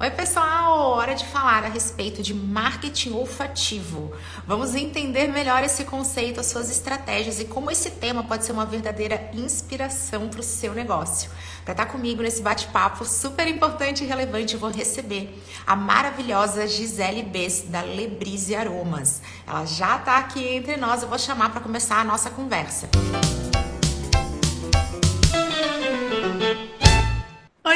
Oi, pessoal! Hora de falar a respeito de marketing olfativo. Vamos entender melhor esse conceito, as suas estratégias e como esse tema pode ser uma verdadeira inspiração para o seu negócio. Para estar tá comigo nesse bate-papo super importante e relevante, eu vou receber a maravilhosa Gisele Bess, da Lebrise Aromas. Ela já está aqui entre nós, eu vou chamar para começar a nossa conversa. Música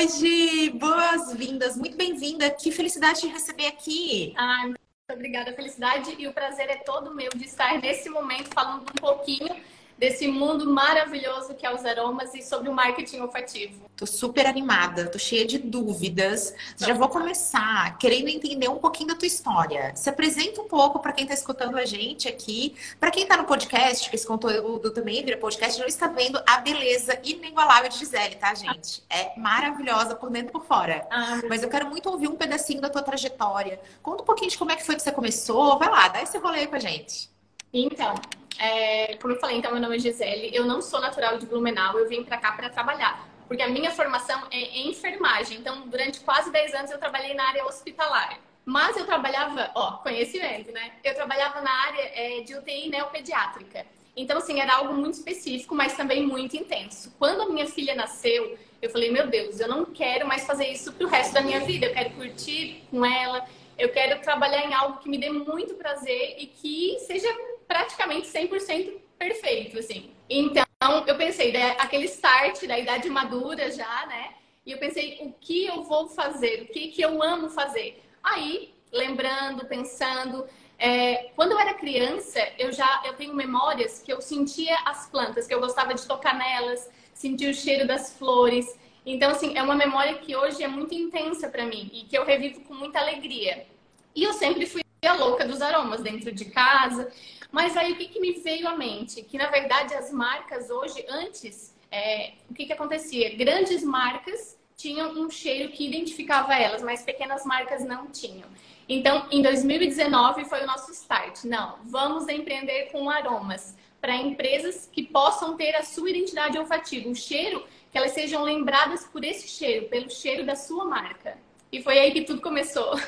Gi, boas-vindas, muito bem-vinda. Que felicidade de receber aqui. Ah, muito obrigada. Felicidade e o prazer é todo meu de estar nesse momento falando um pouquinho desse mundo maravilhoso que é os aromas e sobre o marketing olfativo. Tô super animada, tô cheia de dúvidas. Já vou começar querendo entender um pouquinho da tua história. Se apresenta um pouco para quem está escutando a gente aqui, para quem está no podcast, que esse conteúdo também vira podcast, não está vendo a beleza inigualável de Gisele, tá, gente? É maravilhosa por dentro e por fora. Ah, Mas eu quero muito ouvir um pedacinho da tua trajetória. Conta um pouquinho de como é que foi que você começou. Vai lá, dá esse rolê aí com a gente. Então, é, como eu falei, então meu nome é Gisele. Eu não sou natural de Blumenau, eu vim para cá para trabalhar. Porque a minha formação é em enfermagem. Então, durante quase 10 anos eu trabalhei na área hospitalar. Mas eu trabalhava, ó, conhecimento, né? Eu trabalhava na área é, de UTI neopediátrica. Então, assim, era algo muito específico, mas também muito intenso. Quando a minha filha nasceu, eu falei, meu Deus, eu não quero mais fazer isso pro resto da minha vida. Eu quero curtir com ela, eu quero trabalhar em algo que me dê muito prazer e que seja praticamente 100% perfeito, assim. Então, eu pensei, né, aquele start da idade madura já, né? E eu pensei, o que eu vou fazer? O que, que eu amo fazer? Aí, lembrando, pensando, é, quando eu era criança, eu já eu tenho memórias que eu sentia as plantas, que eu gostava de tocar nelas, sentir o cheiro das flores. Então, assim, é uma memória que hoje é muito intensa para mim e que eu revivo com muita alegria. E eu sempre fui a louca dos aromas dentro de casa. Mas aí o que, que me veio à mente? Que na verdade as marcas hoje, antes, é, o que, que acontecia? Grandes marcas tinham um cheiro que identificava elas, mas pequenas marcas não tinham. Então, em 2019 foi o nosso start. Não, vamos empreender com aromas para empresas que possam ter a sua identidade olfativa, o cheiro, que elas sejam lembradas por esse cheiro, pelo cheiro da sua marca. E foi aí que tudo começou.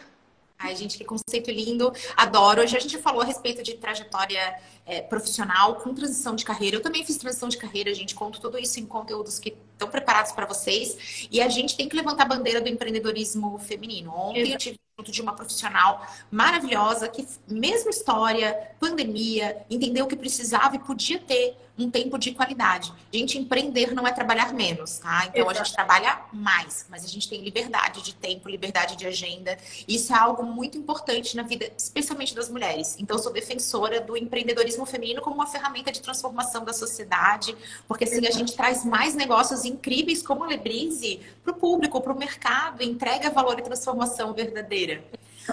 Ai, gente, que conceito lindo. Adoro. Hoje a gente falou a respeito de trajetória é, profissional com transição de carreira. Eu também fiz transição de carreira, a gente conta tudo isso em conteúdos que estão preparados para vocês. E a gente tem que levantar a bandeira do empreendedorismo feminino. Ontem Exato. eu tive junto de uma profissional maravilhosa que, mesma história, pandemia, entendeu que precisava e podia ter um tempo de qualidade. Gente, empreender não é trabalhar menos, tá? Então Exato. a gente trabalha mais, mas a gente tem liberdade de tempo, liberdade de agenda. Isso é algo muito importante na vida, especialmente das mulheres. Então eu sou defensora do empreendedorismo feminino como uma ferramenta de transformação da sociedade, porque assim a gente traz mais negócios incríveis como a Lebrise para o público, para o mercado, entrega valor e transformação verdadeira.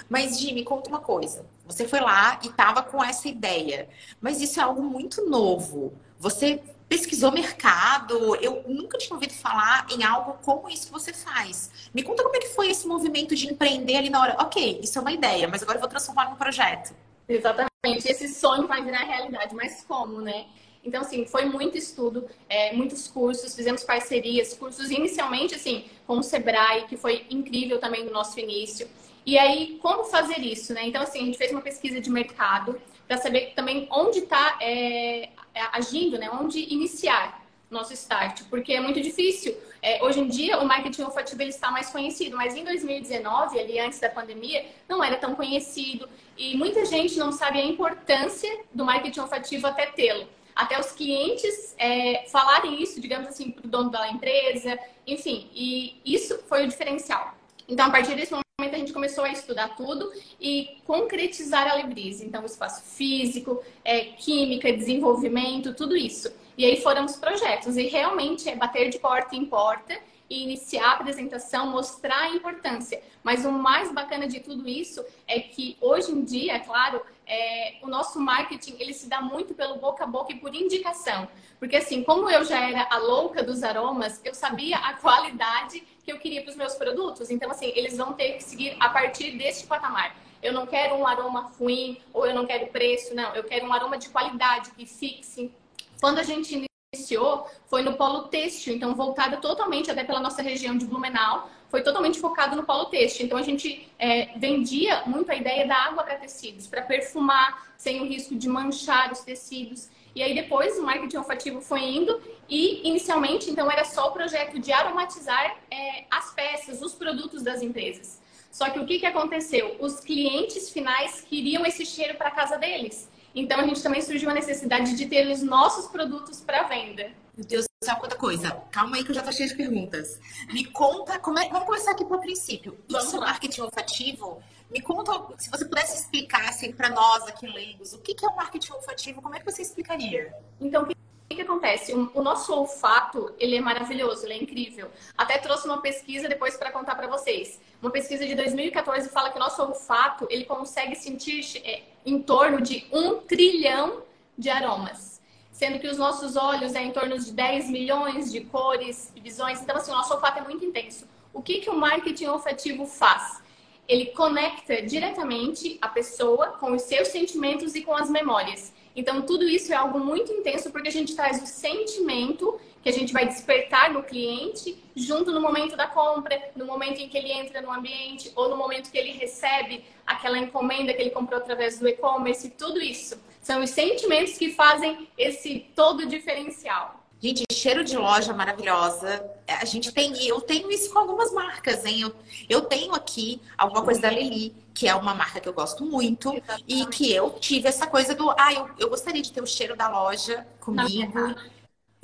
Mas, me conta uma coisa. Você foi lá e estava com essa ideia, mas isso é algo muito novo. Você pesquisou mercado, eu nunca tinha ouvido falar em algo como isso que você faz. Me conta como é que foi esse movimento de empreender ali na hora. Ok, isso é uma ideia, mas agora eu vou transformar num projeto. Exatamente. Esse sonho vai virar realidade, mas como, né? Então, assim, foi muito estudo, é, muitos cursos, fizemos parcerias, cursos inicialmente, assim, com o Sebrae, que foi incrível também no nosso início. E aí, como fazer isso, né? Então, assim, a gente fez uma pesquisa de mercado para saber também onde está é, agindo, né? Onde iniciar nosso start, porque é muito difícil. É, hoje em dia, o marketing olfativo ele está mais conhecido, mas em 2019, ali antes da pandemia, não era tão conhecido e muita gente não sabe a importância do marketing olfativo até tê-lo. Até os clientes é, falarem isso, digamos assim, para o dono da empresa, enfim, e isso foi o diferencial. Então, a partir desse momento, a gente começou a estudar tudo e concretizar a Librise. Então, o espaço físico, é, química, desenvolvimento, tudo isso. E aí foram os projetos. E realmente é bater de porta em porta e iniciar a apresentação, mostrar a importância. Mas o mais bacana de tudo isso é que hoje em dia, é claro, é, o nosso marketing ele se dá muito pelo boca a boca e por indicação. Porque assim, como eu já era a louca dos aromas, eu sabia a qualidade que eu queria para os meus produtos. Então, assim, eles vão ter que seguir a partir deste patamar. Eu não quero um aroma ruim ou eu não quero preço, não. Eu quero um aroma de qualidade que fixe. Quando a gente iniciou, foi no polo têxtil, então voltado totalmente até pela nossa região de Blumenau, foi totalmente focado no polo têxtil. Então a gente é, vendia muito a ideia da água para tecidos, para perfumar sem o risco de manchar os tecidos. E aí depois o marketing olfativo foi indo e inicialmente então era só o projeto de aromatizar é, as peças, os produtos das empresas. Só que o que, que aconteceu? Os clientes finais queriam esse cheiro para casa deles. Então a gente também surgiu a necessidade de ter os nossos produtos para venda. Meu Deus do céu, quanta coisa. Calma aí que eu já tô cheia de perguntas. Me conta, como é, vamos começar aqui pelo princípio. Isso é marketing olfativo? Me conta, se você pudesse explicar assim para nós aqui leigos, o que é o marketing olfativo? Como é que você explicaria? Então, o que acontece? O nosso olfato, ele é maravilhoso, ele é incrível. Até trouxe uma pesquisa depois para contar para vocês. Uma pesquisa de 2014 fala que o nosso olfato, ele consegue sentir é, em torno de um trilhão de aromas. Sendo que os nossos olhos é em torno de 10 milhões de cores, visões. Então, assim, o nosso olfato é muito intenso. O que, que o marketing olfativo faz? Ele conecta diretamente a pessoa com os seus sentimentos e com as memórias. Então, tudo isso é algo muito intenso porque a gente traz o sentimento que a gente vai despertar no cliente junto no momento da compra, no momento em que ele entra no ambiente ou no momento que ele recebe aquela encomenda que ele comprou através do e-commerce, tudo isso. São os sentimentos que fazem esse todo diferencial. Gente, cheiro de loja maravilhosa. A gente tem, eu tenho isso com algumas marcas, hein? Eu, eu tenho aqui alguma coisa da Lili, que é uma marca que eu gosto muito, Exatamente. e que eu tive essa coisa do, ah, eu, eu gostaria de ter o cheiro da loja comigo. Na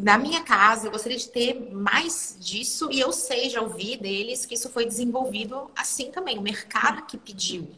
na minha casa, eu gostaria de ter mais disso, e eu sei, já ouvi deles, que isso foi desenvolvido assim também, o mercado que pediu.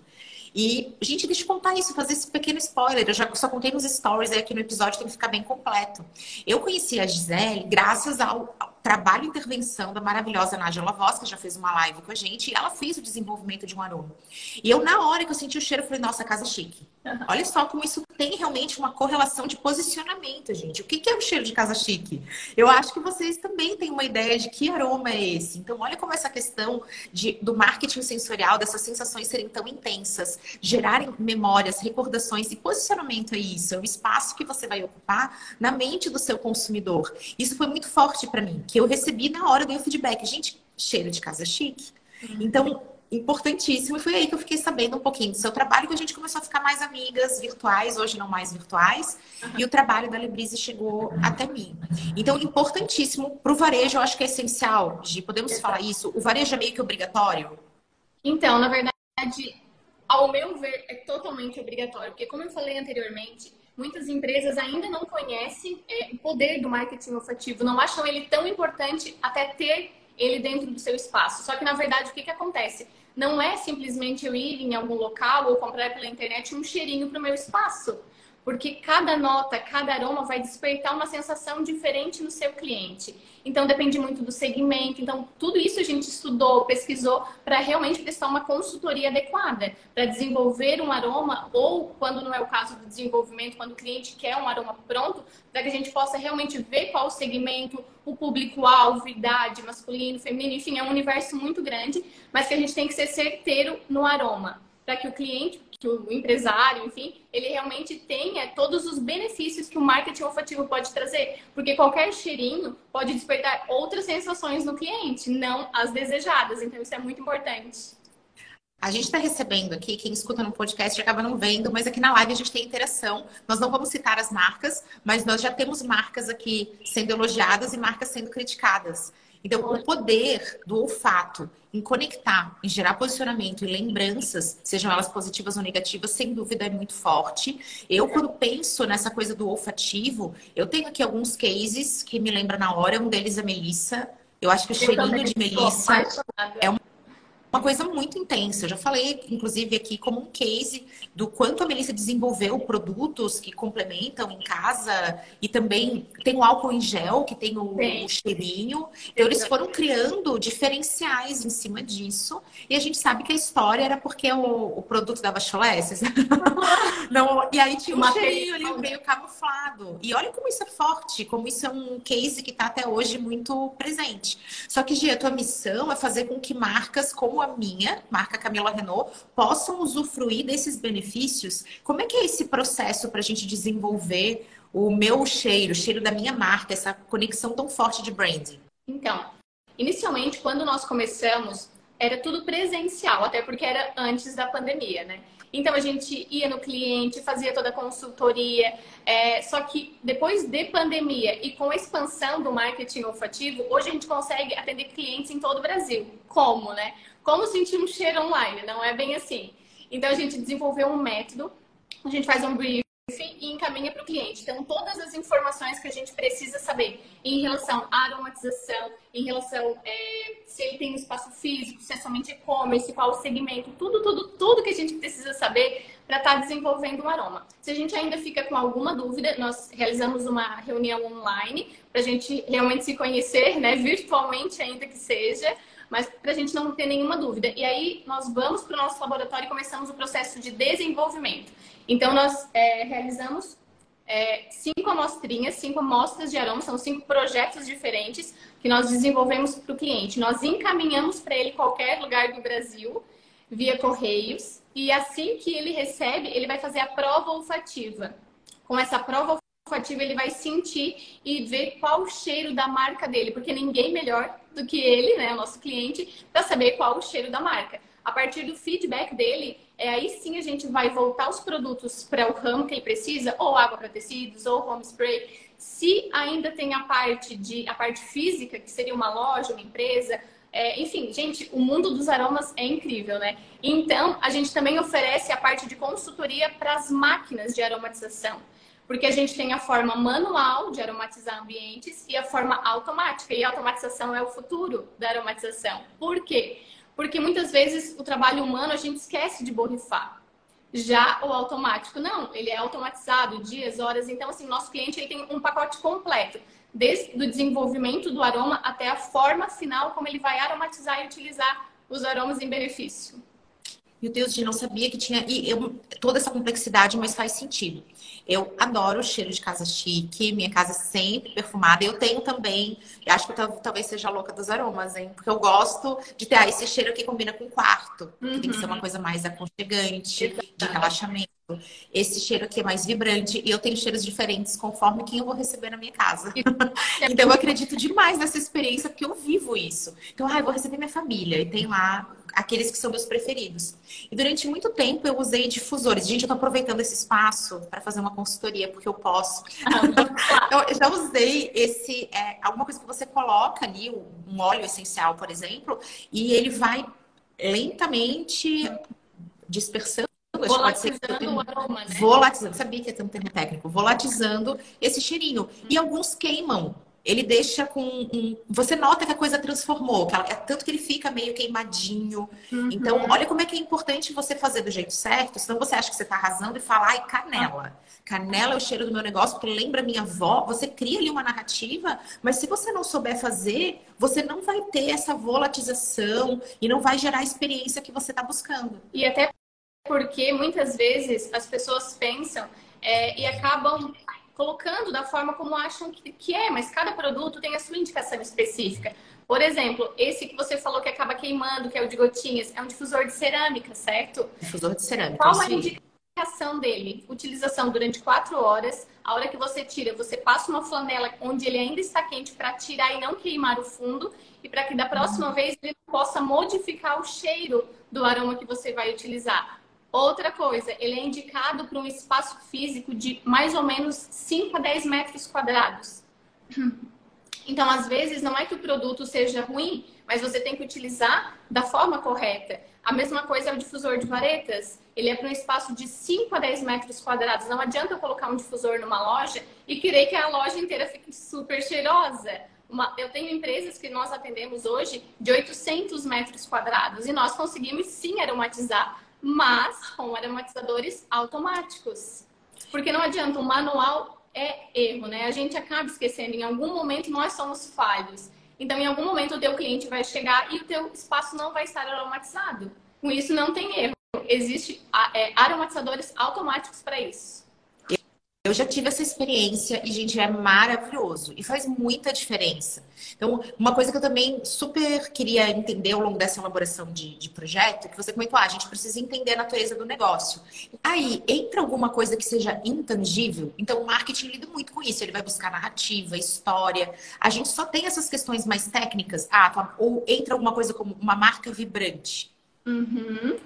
E, gente, deixa eu contar isso, fazer esse pequeno spoiler. Eu já só contei nos stories aí aqui no episódio, tem que ficar bem completo. Eu conheci a Gisele graças ao, ao trabalho e intervenção da maravilhosa Nádia Voz, que já fez uma live com a gente, e ela fez o desenvolvimento de um aroma. E eu, na hora que eu senti o cheiro, falei, nossa, casa chique. Olha só como isso tem realmente uma correlação de posicionamento, gente. O que é o cheiro de casa chique? Eu acho que vocês também têm uma ideia de que aroma é esse. Então, olha como essa questão de, do marketing sensorial, dessas sensações serem tão intensas, gerarem memórias, recordações e posicionamento é isso. É o espaço que você vai ocupar na mente do seu consumidor. Isso foi muito forte para mim, que eu recebi na hora do feedback. Gente, cheiro de casa chique. Uhum. Então, importantíssimo. E foi aí que eu fiquei sabendo um pouquinho do seu trabalho, que a gente começou a ficar mais amigas virtuais, hoje não mais virtuais. Uhum. E o trabalho da Lebrise chegou até mim. Então, importantíssimo para o varejo, eu acho que é essencial, Gi, podemos Exato. falar isso? O varejo é meio que obrigatório? Então, na verdade, ao meu ver, é totalmente obrigatório. Porque, como eu falei anteriormente, muitas empresas ainda não conhecem é, o poder do marketing olfativo, não acham ele tão importante até ter ele dentro do seu espaço. Só que, na verdade, o que, que acontece? Não é simplesmente eu ir em algum local ou comprar pela internet um cheirinho para o meu espaço porque cada nota, cada aroma vai despertar uma sensação diferente no seu cliente. Então depende muito do segmento. Então tudo isso a gente estudou, pesquisou para realmente prestar uma consultoria adequada para desenvolver um aroma ou quando não é o caso do desenvolvimento, quando o cliente quer um aroma pronto, para que a gente possa realmente ver qual o segmento, o público-alvo, idade, masculino, feminino, enfim, é um universo muito grande, mas que a gente tem que ser certeiro no aroma para que o cliente, que o empresário, enfim, ele realmente tenha todos os benefícios que o marketing olfativo pode trazer. Porque qualquer cheirinho pode despertar outras sensações no cliente, não as desejadas. Então, isso é muito importante. A gente está recebendo aqui, quem escuta no podcast acaba não vendo, mas aqui na live a gente tem interação. Nós não vamos citar as marcas, mas nós já temos marcas aqui sendo elogiadas e marcas sendo criticadas. Então, o poder do olfato em conectar, em gerar posicionamento e lembranças, sejam elas positivas ou negativas, sem dúvida é muito forte. Eu, quando penso nessa coisa do olfativo, eu tenho aqui alguns cases que me lembram na hora. Um deles é Melissa. Eu acho que o cheirinho de Melissa é um uma coisa muito intensa. Eu já falei, inclusive, aqui como um case do quanto a Melissa desenvolveu produtos que complementam em casa e também tem o álcool em gel, que tem o, o cheirinho. Então, eles foram criando diferenciais em cima disso. E a gente sabe que a história era porque o, o produto dava chulé. Não, e aí tinha um cheirinho ali meio camuflado. E olha como isso é forte, como isso é um case que está até hoje muito presente. Só que, Gia, a tua missão é fazer com que marcas como a a minha, marca Camila Renault, possam usufruir desses benefícios? Como é que é esse processo para a gente desenvolver o meu cheiro, o cheiro da minha marca, essa conexão tão forte de branding? Então, inicialmente, quando nós começamos, era tudo presencial, até porque era antes da pandemia, né? Então a gente ia no cliente, fazia toda a consultoria. É, só que depois de pandemia e com a expansão do marketing olfativo, hoje a gente consegue atender clientes em todo o Brasil. Como, né? Como sentir um cheiro online? Não é bem assim. Então a gente desenvolveu um método, a gente faz um brief e encaminha para o cliente. Então, todas as informações que a gente precisa saber em relação à aromatização, em relação é, se ele tem um espaço físico, se é somente e-commerce, qual o segmento, tudo, tudo, tudo que a gente precisa saber para estar tá desenvolvendo um aroma. Se a gente ainda fica com alguma dúvida, nós realizamos uma reunião online para a gente realmente se conhecer, né, virtualmente ainda que seja, mas para a gente não ter nenhuma dúvida. E aí nós vamos para o nosso laboratório e começamos o processo de desenvolvimento. Então, nós é, realizamos é, cinco amostrinhas, cinco amostras de aroma, são cinco projetos diferentes que nós desenvolvemos para o cliente. Nós encaminhamos para ele qualquer lugar do Brasil via correios e assim que ele recebe, ele vai fazer a prova olfativa. Com essa prova olfativa, ele vai sentir e ver qual o cheiro da marca dele, porque ninguém melhor do que ele, né, o nosso cliente, para saber qual o cheiro da marca. A partir do feedback dele, é, aí sim a gente vai voltar os produtos para o ramo que ele precisa, ou água para tecidos, ou home spray. Se ainda tem a parte de a parte física, que seria uma loja, uma empresa, é, enfim, gente, o mundo dos aromas é incrível, né? Então, a gente também oferece a parte de consultoria para as máquinas de aromatização. Porque a gente tem a forma manual de aromatizar ambientes e a forma automática. E a automatização é o futuro da aromatização. Por quê? Porque muitas vezes o trabalho humano a gente esquece de borrifar. Já o automático, não, ele é automatizado, dias, horas. Então, assim, nosso cliente ele tem um pacote completo, desde o desenvolvimento do aroma até a forma final como ele vai aromatizar e utilizar os aromas em benefício. Meu Deus, eu não sabia que tinha e eu, toda essa complexidade, mas faz sentido. Eu adoro o cheiro de casa chique, minha casa é sempre perfumada. Eu tenho também, acho que eu talvez seja louca dos aromas, hein? Porque eu gosto de ter ah, esse cheiro que combina com o quarto. Uhum. Tem que ser uma uhum. coisa mais aconchegante, Exato. de relaxamento. Esse cheiro aqui é mais vibrante e eu tenho cheiros diferentes conforme quem eu vou receber na minha casa. então eu acredito demais nessa experiência porque eu vivo isso. Então, ah, eu vou receber minha família e tem lá aqueles que são meus preferidos. E durante muito tempo eu usei difusores. Gente, eu tô aproveitando esse espaço para fazer uma consultoria, porque eu posso. eu já usei esse, é, alguma coisa que você coloca ali, um óleo essencial, por exemplo, e ele vai lentamente dispersando Volatizando o aroma, né? Volatizando, sabia que é um termo técnico. Volatizando esse cheirinho. E alguns queimam ele deixa com um... Você nota que a coisa transformou, que ela... é tanto que ele fica meio queimadinho. Uhum. Então, olha como é que é importante você fazer do jeito certo, senão você acha que você está arrasando e fala, ai, canela. Canela é o cheiro do meu negócio, porque lembra minha avó. Você cria ali uma narrativa, mas se você não souber fazer, você não vai ter essa volatização e não vai gerar a experiência que você está buscando. E até porque muitas vezes as pessoas pensam é, e acabam colocando da forma como acham que, que é, mas cada produto tem a sua indicação específica. Por exemplo, esse que você falou que acaba queimando, que é o de gotinhas, é um difusor de cerâmica, certo? Difusor de cerâmica. Qual a indicação dele? Utilização durante quatro horas. A hora que você tira, você passa uma flanela onde ele ainda está quente para tirar e não queimar o fundo e para que da próxima vez ele possa modificar o cheiro do aroma que você vai utilizar. Outra coisa, ele é indicado para um espaço físico de mais ou menos 5 a 10 metros quadrados. Então, às vezes, não é que o produto seja ruim, mas você tem que utilizar da forma correta. A mesma coisa é o difusor de varetas. Ele é para um espaço de 5 a 10 metros quadrados. Não adianta eu colocar um difusor numa loja e querer que a loja inteira fique super cheirosa. Uma, eu tenho empresas que nós atendemos hoje de 800 metros quadrados e nós conseguimos sim aromatizar mas com aromatizadores automáticos. Porque não adianta, o manual é erro, né? A gente acaba esquecendo, em algum momento nós somos falhos. Então, em algum momento o teu cliente vai chegar e o teu espaço não vai estar aromatizado. Com isso não tem erro. Existem é, aromatizadores automáticos para isso. Eu já tive essa experiência e, gente, é maravilhoso e faz muita diferença. Então, uma coisa que eu também super queria entender ao longo dessa elaboração de, de projeto, que você comentou, ah, a gente precisa entender a natureza do negócio. Aí, entra alguma coisa que seja intangível? Então, o marketing lida muito com isso. Ele vai buscar narrativa, história. A gente só tem essas questões mais técnicas. Ah, tá, ou entra alguma coisa como uma marca vibrante. Uhum.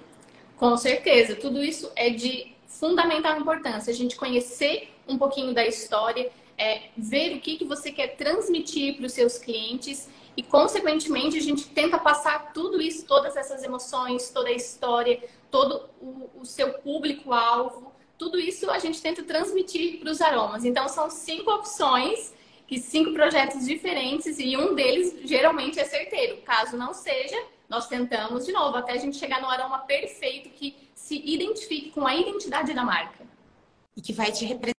Com certeza. Tudo isso é de fundamental importância. A gente conhecer um pouquinho da história, é, ver o que, que você quer transmitir para os seus clientes e, consequentemente, a gente tenta passar tudo isso, todas essas emoções, toda a história, todo o, o seu público-alvo, tudo isso a gente tenta transmitir para os aromas. Então, são cinco opções e cinco projetos diferentes e um deles geralmente é certeiro. Caso não seja, nós tentamos de novo até a gente chegar no aroma perfeito que se identifique com a identidade da marca. E que vai te representar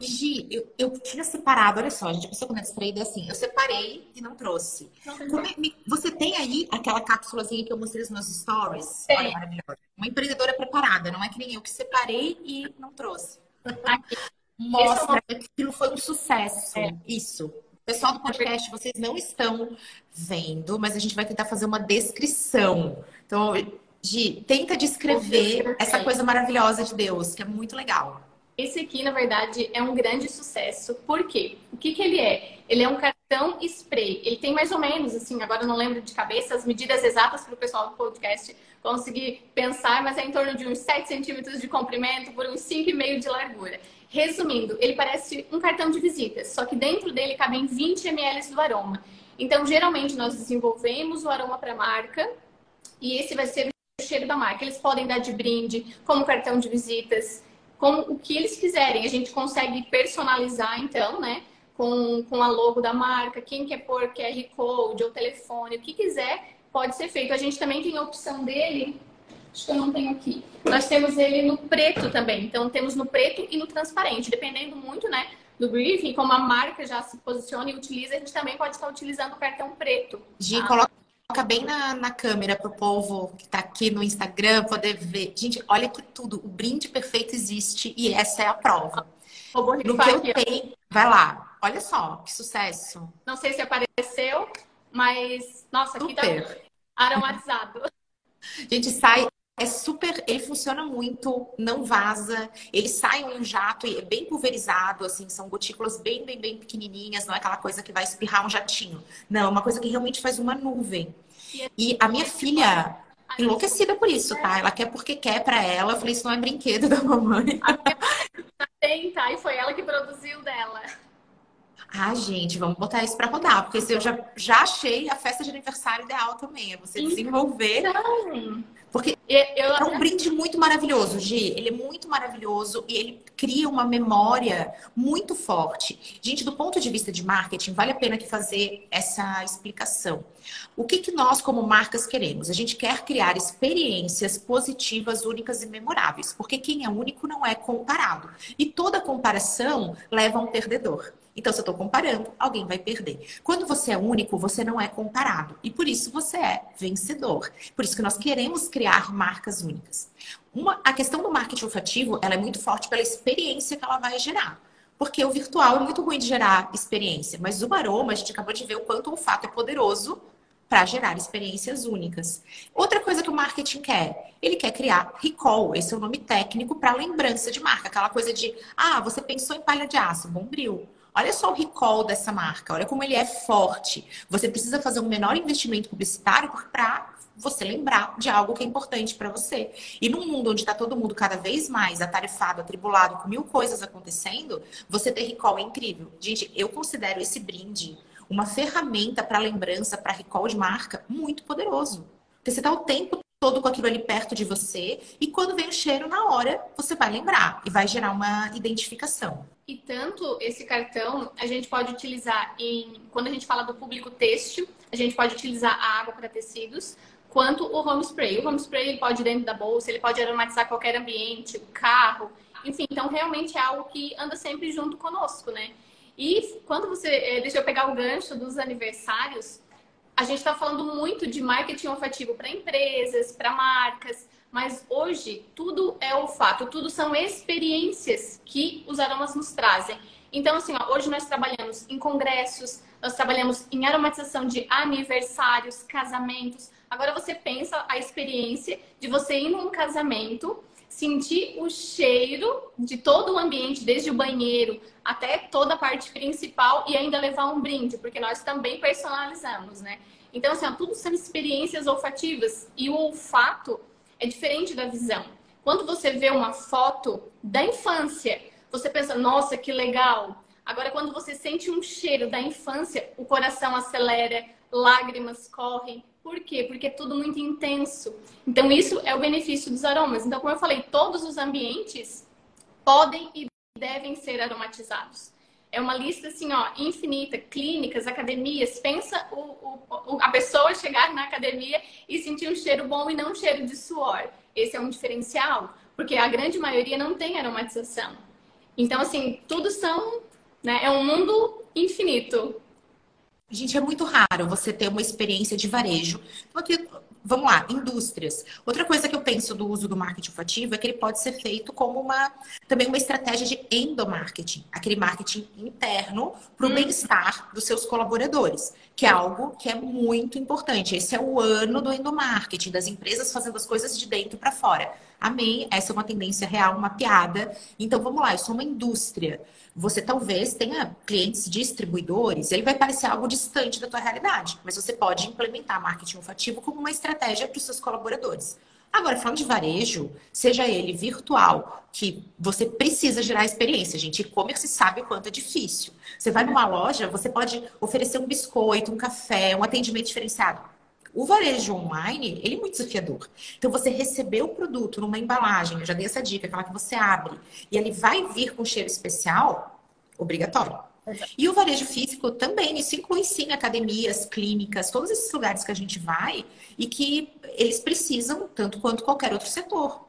Gi, eu, eu tinha separado, olha só, a gente, a pessoa quando é distraída é assim, eu separei e não trouxe. Não, é, você tem aí aquela cápsulazinha que eu mostrei nos meus stories? Tem. Olha, maravilhosa. Uma empreendedora preparada, não é que nem eu que separei e não trouxe. Aqui. Mostra que aquilo foi um sucesso. É. Isso. Pessoal do podcast, vocês não estão vendo, mas a gente vai tentar fazer uma descrição. Então, Gi, tenta descrever essa coisa maravilhosa de Deus, que é muito legal. Esse aqui, na verdade, é um grande sucesso. Por quê? O que, que ele é? Ele é um cartão spray. Ele tem mais ou menos, assim, agora eu não lembro de cabeça as medidas exatas para o pessoal do podcast conseguir pensar, mas é em torno de uns 7 centímetros de comprimento por uns 5,5 de largura. Resumindo, ele parece um cartão de visitas, só que dentro dele cabem 20 ml do aroma. Então, geralmente, nós desenvolvemos o aroma para a marca e esse vai ser cheiro da marca. Eles podem dar de brinde, como cartão de visitas com o que eles quiserem. A gente consegue personalizar, então, né? Com, com a logo da marca, quem quer pôr QR Code ou telefone, o que quiser, pode ser feito. A gente também tem a opção dele, acho que eu não tenho aqui. Nós temos ele no preto também. Então, temos no preto e no transparente, dependendo muito, né? Do briefing, como a marca já se posiciona e utiliza, a gente também pode estar utilizando o cartão preto. Gi, tá? coloca coloca bem na, na câmera para o povo que está aqui no Instagram poder ver. Gente, olha que tudo. O brinde perfeito existe e essa é a prova. No que eu tenho. Vai lá. Olha só, que sucesso. Não sei se apareceu, mas. Nossa, aqui Super. tá aromatizado. Gente, sai é super, ele funciona muito, não vaza, ele sai um jato e é bem pulverizado, assim, são gotículas bem, bem, bem pequenininhas, não é aquela coisa que vai espirrar um jatinho. Não, é uma coisa que realmente faz uma nuvem. E a minha filha, enlouquecida por isso, tá? Ela quer porque quer para ela. Eu falei, isso não é brinquedo da mamãe. Tem, tá? E foi ela que produziu dela. Ah, gente, vamos botar isso para rodar, porque eu já, já achei a festa de aniversário ideal também. É você desenvolver. Então, porque eu... é um brinde muito maravilhoso, Gi. Ele é muito maravilhoso e ele cria uma memória muito forte. Gente, do ponto de vista de marketing, vale a pena que fazer essa explicação. O que, que nós, como marcas, queremos? A gente quer criar experiências positivas, únicas e memoráveis, porque quem é único não é comparado. E toda comparação leva a um perdedor. Então, se eu estou comparando, alguém vai perder. Quando você é único, você não é comparado. E por isso você é vencedor. Por isso que nós queremos criar marcas únicas. Uma, a questão do marketing olfativo, ela é muito forte pela experiência que ela vai gerar. Porque o virtual é muito ruim de gerar experiência, mas o aroma, a gente acabou de ver o quanto o olfato é poderoso para gerar experiências únicas. Outra coisa que o marketing quer, ele quer criar recall, esse é o nome técnico para lembrança de marca, aquela coisa de, ah, você pensou em palha de aço, bombril. Olha só o recall dessa marca, olha como ele é forte. Você precisa fazer um menor investimento publicitário para você lembrar de algo que é importante para você. E num mundo onde está todo mundo cada vez mais atarefado, atribulado, com mil coisas acontecendo, você ter recall é incrível. Gente, eu considero esse brinde uma ferramenta para lembrança, para recall de marca, muito poderoso. Porque você está o tempo todo com aquilo ali perto de você e quando vem o cheiro na hora, você vai lembrar e vai gerar uma identificação. E tanto esse cartão a gente pode utilizar em quando a gente fala do público têxtil, a gente pode utilizar a água para tecidos, quanto o home spray. O home spray ele pode ir dentro da bolsa, ele pode aromatizar qualquer ambiente, o carro, enfim. Então realmente é algo que anda sempre junto conosco, né? E quando você, eh, deixa eu pegar o gancho dos aniversários, a gente está falando muito de marketing olfativo para empresas, para marcas, Mas hoje tudo é olfato, tudo são experiências que os aromas nos trazem. Então, assim, ó, hoje nós trabalhamos em congressos, nós trabalhamos em aromatização de aniversários, casamentos. Agora você pensa a experiência de você ir num casamento, sentir o cheiro de todo o ambiente, desde o banheiro até toda a parte principal e ainda levar um brinde, porque nós também personalizamos, né? Então, assim, ó, tudo são experiências olfativas e o olfato é diferente da visão. Quando você vê uma foto da infância, você pensa, nossa, que legal. Agora, quando você sente um cheiro da infância, o coração acelera, lágrimas correm. Por quê? Porque é tudo muito intenso. Então, isso é o benefício dos aromas. Então, como eu falei, todos os ambientes podem e devem ser aromatizados. É uma lista assim, ó, infinita. Clínicas, academias. Pensa o, o, a pessoa chegar na academia e sentir um cheiro bom e não um cheiro de suor. Esse é um diferencial, porque a grande maioria não tem aromatização. Então, assim, tudo são, né? É um mundo infinito. Gente, é muito raro você ter uma experiência de varejo. Vamos lá, indústrias. Outra coisa que eu penso do uso do marketing olfativo é que ele pode ser feito como uma também uma estratégia de endomarketing, aquele marketing interno para o hum. bem-estar dos seus colaboradores, que é algo que é muito importante. Esse é o ano do endomarketing, das empresas fazendo as coisas de dentro para fora. Amém, essa é uma tendência real, uma piada. Então vamos lá, eu sou uma indústria você talvez tenha clientes distribuidores, ele vai parecer algo distante da tua realidade, mas você pode implementar marketing olfativo como uma estratégia para os seus colaboradores. Agora, falando de varejo, seja ele virtual, que você precisa gerar experiência, gente. E-commerce sabe o quanto é difícil. Você vai numa loja, você pode oferecer um biscoito, um café, um atendimento diferenciado. O varejo online, ele é muito desafiador. Então, você receber o produto numa embalagem, eu já dei essa dica, aquela que você abre, e ele vai vir com cheiro especial, obrigatório. E o varejo físico também, isso inclui sim academias, clínicas, todos esses lugares que a gente vai e que eles precisam tanto quanto qualquer outro setor.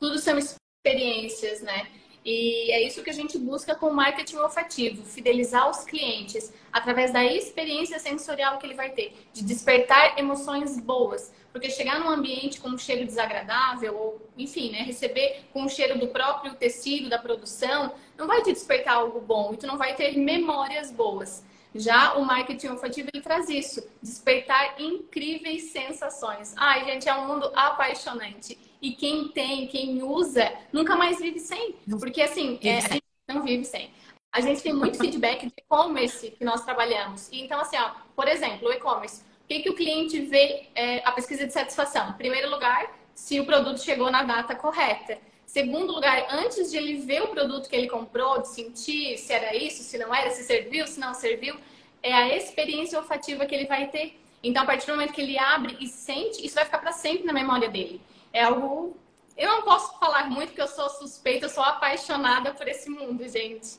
Tudo são experiências, né? E é isso que a gente busca com o marketing olfativo, fidelizar os clientes através da experiência sensorial que ele vai ter, de despertar emoções boas. Porque chegar num ambiente com um cheiro desagradável, ou enfim, né, receber com o cheiro do próprio tecido, da produção, não vai te despertar algo bom e tu não vai ter memórias boas. Já o marketing olfativo ele traz isso, despertar incríveis sensações. Ai, gente, é um mundo apaixonante. E quem tem, quem usa, nunca mais vive sem. Porque assim, é, a gente não vive sem. A gente tem muito feedback de e-commerce que nós trabalhamos. E, então, assim, ó, por exemplo, o e-commerce. O que, que o cliente vê é, a pesquisa de satisfação? Em primeiro lugar, se o produto chegou na data correta. Segundo lugar, antes de ele ver o produto que ele comprou, de sentir se era isso, se não era, se serviu, se não serviu, é a experiência olfativa que ele vai ter. Então, a partir do momento que ele abre e sente, isso vai ficar para sempre na memória dele. É algo. Eu não posso falar muito porque eu sou suspeita, eu sou apaixonada por esse mundo, gente.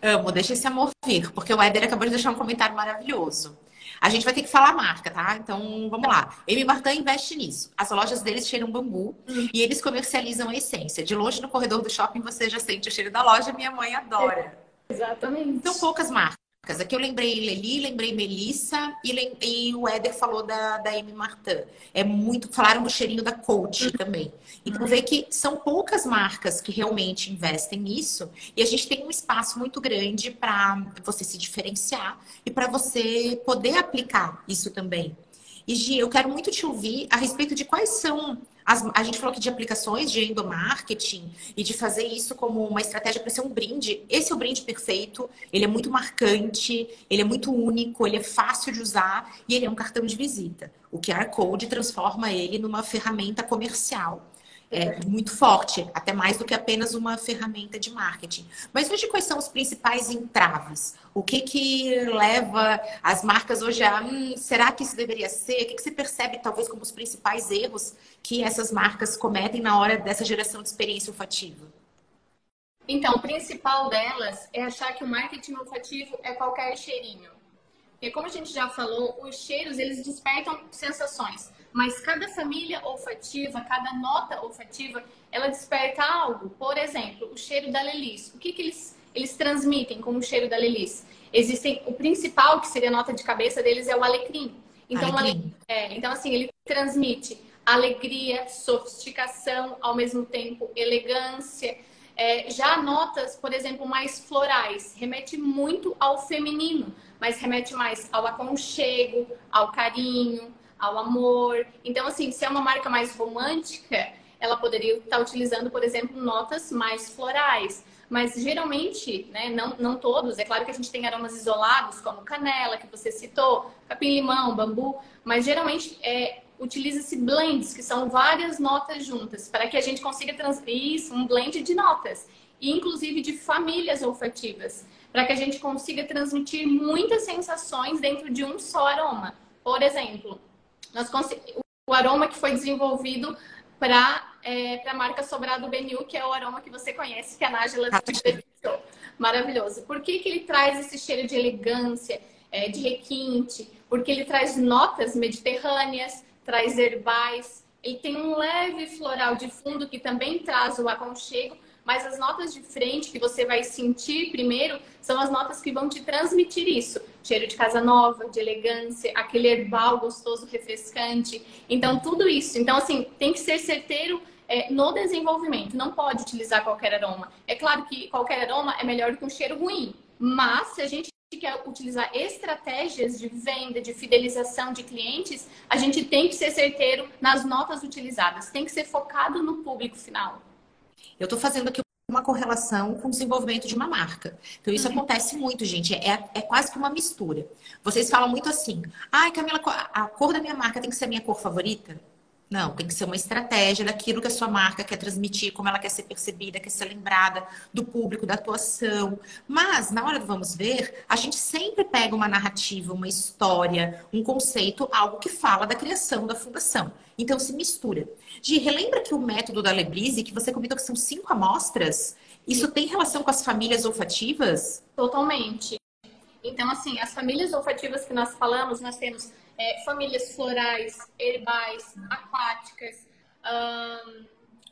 Amo, deixa esse amor vir, porque o Éder acabou de deixar um comentário maravilhoso. A gente vai ter que falar a marca, tá? Então, vamos lá. M. Martin investe nisso. As lojas deles cheiram bambu hum. e eles comercializam a essência. De longe no corredor do shopping você já sente o cheiro da loja. Minha mãe adora. Exatamente. Então, poucas marcas. Aqui eu lembrei Leli, lembrei Melissa e, lem... e, o Éder falou da, da Amy Martin. É muito. Falaram do cheirinho da Coach uhum. também. Então vê que são poucas marcas que realmente investem nisso e a gente tem um espaço muito grande para você se diferenciar e para você poder aplicar isso também. E Gi, eu quero muito te ouvir a respeito de quais são as, a gente falou aqui de aplicações de endomarketing e de fazer isso como uma estratégia para ser um brinde. Esse é o brinde perfeito, ele é muito marcante, ele é muito único, ele é fácil de usar e ele é um cartão de visita. O QR Code transforma ele numa ferramenta comercial é muito forte, até mais do que apenas uma ferramenta de marketing. Mas hoje quais são os principais entraves? O que que leva as marcas hoje a, hum, será que isso deveria ser? O que, que você percebe talvez como os principais erros que essas marcas cometem na hora dessa geração de experiência olfativa? Então, o principal delas é achar que o marketing olfativo é qualquer cheirinho. Porque como a gente já falou, os cheiros eles despertam sensações mas cada família olfativa, cada nota olfativa, ela desperta algo. Por exemplo, o cheiro da lelis. O que, que eles, eles transmitem com o cheiro da lelis? Existem, o principal, que seria a nota de cabeça deles, é o alecrim. Então, alecrim. É, então assim, ele transmite alegria, sofisticação, ao mesmo tempo elegância. É, já notas, por exemplo, mais florais, remete muito ao feminino, mas remete mais ao aconchego, ao carinho, ao amor. Então, assim, se é uma marca mais romântica, ela poderia estar utilizando, por exemplo, notas mais florais. Mas geralmente, né, não, não todos, é claro que a gente tem aromas isolados, como canela, que você citou, capim-limão, bambu, mas geralmente é, utiliza-se blends, que são várias notas juntas, para que a gente consiga transferir isso, um blend de notas, e inclusive de famílias olfativas, para que a gente consiga transmitir muitas sensações dentro de um só aroma. Por exemplo, nós o aroma que foi desenvolvido para é, a marca Sobrado Benil, que é o aroma que você conhece, que a Nájila descreveu. Maravilhoso. Por que, que ele traz esse cheiro de elegância, é, de requinte? Porque ele traz notas mediterrâneas, traz herbais, ele tem um leve floral de fundo que também traz o aconchego, mas as notas de frente que você vai sentir primeiro são as notas que vão te transmitir isso. Cheiro de casa nova, de elegância, aquele herbal gostoso, refrescante. Então, tudo isso. Então, assim, tem que ser certeiro é, no desenvolvimento. Não pode utilizar qualquer aroma. É claro que qualquer aroma é melhor do que um cheiro ruim. Mas, se a gente quer utilizar estratégias de venda, de fidelização de clientes, a gente tem que ser certeiro nas notas utilizadas. Tem que ser focado no público final. Eu estou fazendo aqui uma correlação com o desenvolvimento de uma marca. Então, isso uhum. acontece muito, gente. É, é quase que uma mistura. Vocês falam muito assim, ai, Camila, a cor da minha marca tem que ser a minha cor favorita? Não, tem que ser uma estratégia daquilo que a sua marca quer transmitir, como ela quer ser percebida, quer ser lembrada do público, da atuação. Mas, na hora do vamos ver, a gente sempre pega uma narrativa, uma história, um conceito, algo que fala da criação da fundação. Então, se mistura. Gi, relembra que o método da Lebrise, que você comentou que são cinco amostras, isso tem relação com as famílias olfativas? Totalmente. Então, assim, as famílias olfativas que nós falamos, nós temos é, famílias florais, herbais, aquáticas, hum,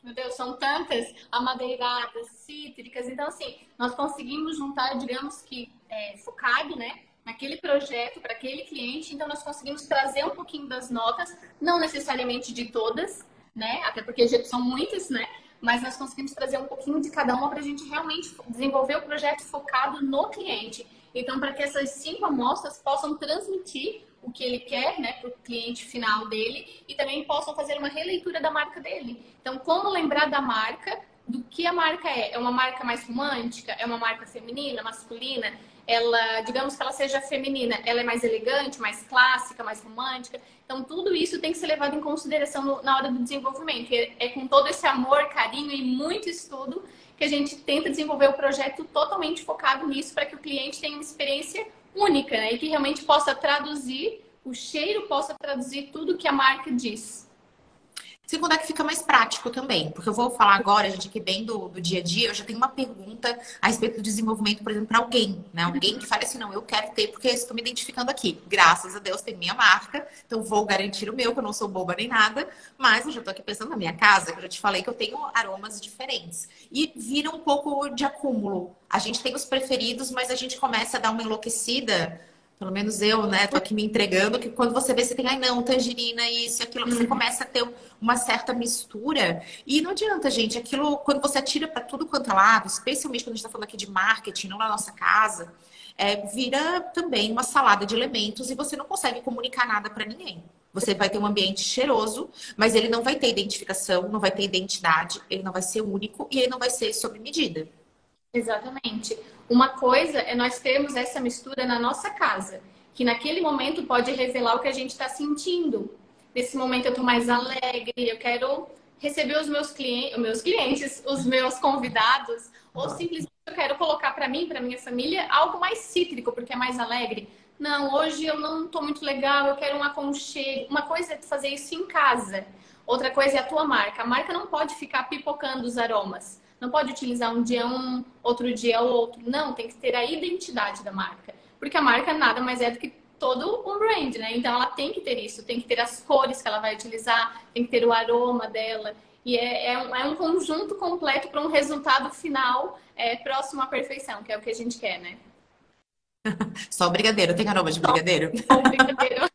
meu Deus, são tantas, amadeiradas, cítricas. Então, assim, nós conseguimos juntar, digamos que, é, focado, né? Naquele projeto, para aquele cliente, então nós conseguimos trazer um pouquinho das notas, não necessariamente de todas, né? Até porque são muitas, né? Mas nós conseguimos trazer um pouquinho de cada uma para a gente realmente desenvolver o projeto focado no cliente. Então, para que essas cinco amostras possam transmitir o que ele quer, né, para o cliente final dele e também possam fazer uma releitura da marca dele. Então, como lembrar da marca, do que a marca é? É uma marca mais romântica? É uma marca feminina, masculina? Ela, digamos que ela seja feminina, ela é mais elegante, mais clássica, mais romântica. Então, tudo isso tem que ser levado em consideração no, na hora do desenvolvimento. É, é com todo esse amor, carinho e muito estudo que a gente tenta desenvolver o projeto totalmente focado nisso para que o cliente tenha uma experiência única, né? E que realmente possa traduzir, o cheiro possa traduzir tudo que a marca diz. Segundo é que fica mais prático também, porque eu vou falar agora, gente, aqui bem do, do dia a dia, eu já tenho uma pergunta a respeito do desenvolvimento, por exemplo, para alguém, né? Alguém que fale assim, não, eu quero ter, porque estou me identificando aqui. Graças a Deus tem minha marca, então vou garantir o meu, que eu não sou boba nem nada, mas eu já estou aqui pensando na minha casa, que eu já te falei que eu tenho aromas diferentes. E vira um pouco de acúmulo. A gente tem os preferidos, mas a gente começa a dar uma enlouquecida pelo menos eu, né, tô aqui me entregando, que quando você vê, você tem, ai não, tangerina, isso, aquilo, você uhum. começa a ter uma certa mistura. E não adianta, gente, aquilo, quando você atira para tudo quanto é lado, especialmente quando a gente está falando aqui de marketing, não na nossa casa, é, vira também uma salada de elementos e você não consegue comunicar nada para ninguém. Você vai ter um ambiente cheiroso, mas ele não vai ter identificação, não vai ter identidade, ele não vai ser único e ele não vai ser sob medida. Exatamente. Uma coisa é nós termos essa mistura na nossa casa, que naquele momento pode revelar o que a gente está sentindo. Nesse momento eu estou mais alegre, eu quero receber os meus clientes, os meus clientes, os meus convidados, ou simplesmente eu quero colocar para mim, para minha família, algo mais cítrico, porque é mais alegre. Não, hoje eu não estou muito legal, eu quero um aconchego. Uma coisa é fazer isso em casa. Outra coisa é a tua marca. A marca não pode ficar pipocando os aromas. Não pode utilizar um dia um, outro dia o outro. Não, tem que ter a identidade da marca. Porque a marca nada mais é do que todo um brand, né? Então ela tem que ter isso, tem que ter as cores que ela vai utilizar, tem que ter o aroma dela. E é, é, um, é um, conjunto completo para um resultado final é, próximo à perfeição, que é o que a gente quer, né? Só o brigadeiro, tem aroma de brigadeiro? Só o brigadeiro.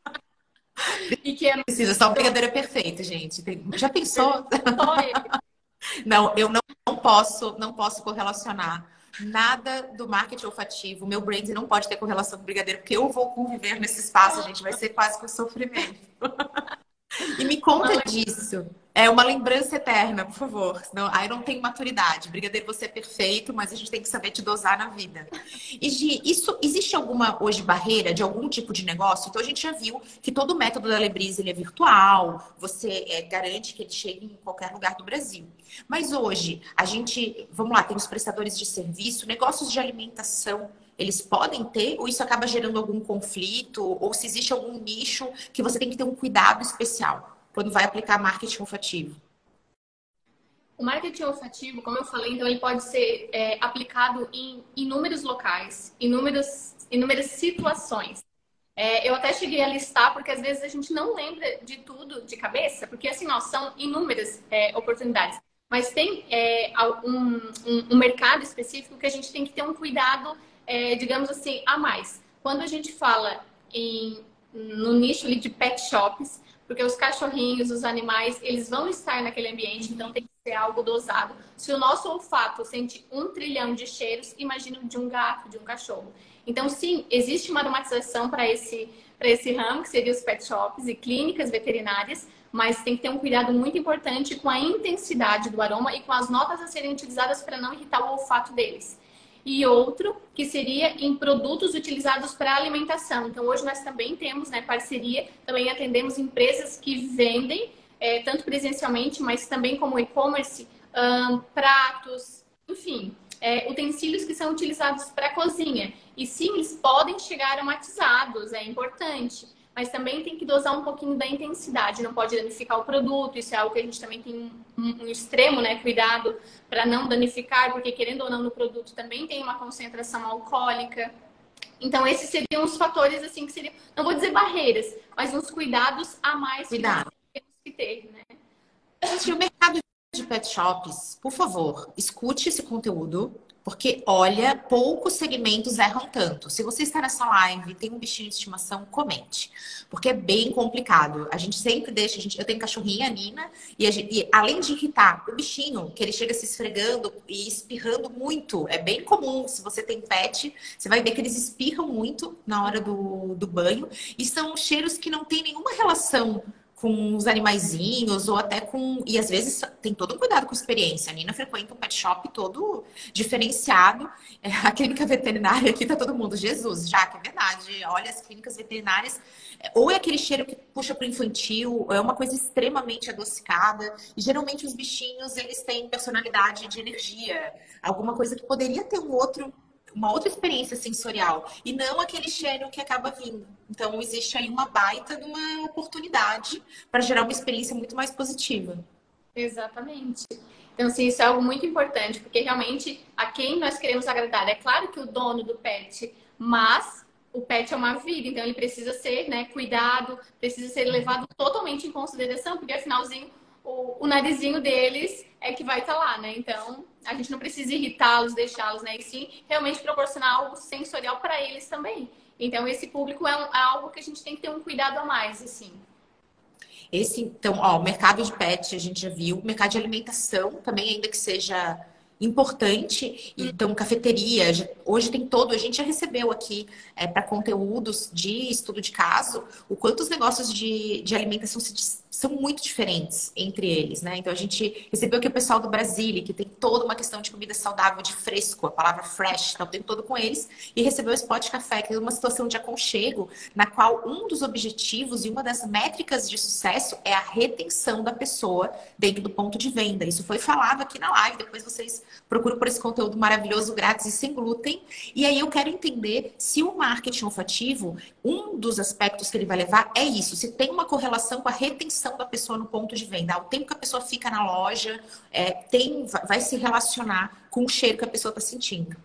e que é... Precisa, só um brigadeiro perfeito, gente. Já pensou? Não, eu não, não posso, não posso correlacionar nada do marketing olfativo. Meu brand não pode ter correlação com o brigadeiro, porque eu vou conviver nesse espaço, gente. Vai ser quase que um sofrimento. E me conta disso. É uma lembrança eterna, por favor. Senão, aí não tem maturidade. Brigadeiro, você é perfeito, mas a gente tem que saber te dosar na vida. E Gi, isso, existe alguma hoje barreira de algum tipo de negócio? Então a gente já viu que todo o método da Lebrise é virtual, você é, garante que ele chegue em qualquer lugar do Brasil. Mas hoje, a gente, vamos lá, tem os prestadores de serviço, negócios de alimentação eles podem ter, ou isso acaba gerando algum conflito, ou se existe algum nicho que você tem que ter um cuidado especial quando vai aplicar marketing olfativo? O marketing olfativo, como eu falei, então ele pode ser é, aplicado em inúmeros locais, inúmeras, inúmeras situações. É, eu até cheguei a listar, porque às vezes a gente não lembra de tudo de cabeça, porque assim, nós são inúmeras é, oportunidades. Mas tem é, um, um, um mercado específico que a gente tem que ter um cuidado é, digamos assim, a mais. Quando a gente fala em, no nicho de pet shops, porque os cachorrinhos, os animais, eles vão estar naquele ambiente, então tem que ser algo dosado. Se o nosso olfato sente um trilhão de cheiros, imagina de um gato, de um cachorro. Então, sim, existe uma aromatização para esse, esse ramo, que seria os pet shops e clínicas veterinárias, mas tem que ter um cuidado muito importante com a intensidade do aroma e com as notas a serem utilizadas para não irritar o olfato deles e outro que seria em produtos utilizados para alimentação. Então, hoje nós também temos né, parceria, também atendemos empresas que vendem, é, tanto presencialmente, mas também como e-commerce, um, pratos, enfim, é, utensílios que são utilizados para cozinha. E sim, eles podem chegar aromatizados, é importante mas também tem que dosar um pouquinho da intensidade, não pode danificar o produto, isso é algo que a gente também tem um, um extremo, né, cuidado para não danificar, porque querendo ou não no produto também tem uma concentração alcoólica. Então esses seriam os fatores assim que seriam, não vou dizer barreiras, mas uns cuidados a mais Cuidado. que temos que ter, né? Gente, o mercado de pet shops, por favor, escute esse conteúdo, porque, olha, poucos segmentos erram tanto. Se você está nessa live e tem um bichinho de estimação, comente. Porque é bem complicado. A gente sempre deixa. Gente, eu tenho cachorrinha, Nina, e, gente, e, além de irritar o bichinho, que ele chega se esfregando e espirrando muito. É bem comum. Se você tem pet, você vai ver que eles espirram muito na hora do, do banho. E são cheiros que não têm nenhuma relação com os animaizinhos ou até com. E às vezes tem todo um cuidado com a experiência. A Nina frequenta um pet shop todo diferenciado. É, a clínica veterinária aqui tá todo mundo, Jesus, já que é verdade. Olha, as clínicas veterinárias, é, ou é aquele cheiro que puxa para o infantil, é uma coisa extremamente adocicada. E geralmente os bichinhos, eles têm personalidade de energia, alguma coisa que poderia ter um outro uma outra experiência sensorial e não aquele cheiro que acaba vindo. Então, existe aí uma baita de uma oportunidade para gerar uma experiência muito mais positiva. Exatamente. Então, assim, isso é algo muito importante, porque realmente a quem nós queremos agradar. É claro que o dono do pet, mas o pet é uma vida, então ele precisa ser né, cuidado, precisa ser levado totalmente em consideração, porque afinalzinho o, o narizinho deles é que vai estar tá lá, né? Então, a gente não precisa irritá-los, deixá-los, né? E sim realmente proporcionar algo sensorial para eles também. Então, esse público é, um, é, algo que a gente tem que ter um cuidado a mais, assim. Esse, então, ó, o mercado de pet a gente já viu, o mercado de alimentação também, ainda que seja importante. Então, cafeteria, hoje tem todo, a gente já recebeu aqui é, para conteúdos de estudo de caso, o quanto os negócios de, de alimentação se são muito diferentes entre eles, né? Então a gente recebeu aqui o pessoal do Brasília, que tem toda uma questão de comida saudável, de fresco, a palavra fresh, tá o tempo todo com eles, e recebeu o Spot Café, que é uma situação de aconchego, na qual um dos objetivos e uma das métricas de sucesso é a retenção da pessoa dentro do ponto de venda. Isso foi falado aqui na live, depois vocês procuram por esse conteúdo maravilhoso, grátis e sem glúten. E aí eu quero entender se o marketing olfativo, um dos aspectos que ele vai levar é isso, se tem uma correlação com a retenção da pessoa no ponto de venda. O tempo que a pessoa fica na loja é, tem, vai se relacionar com o cheiro que a pessoa está sentindo.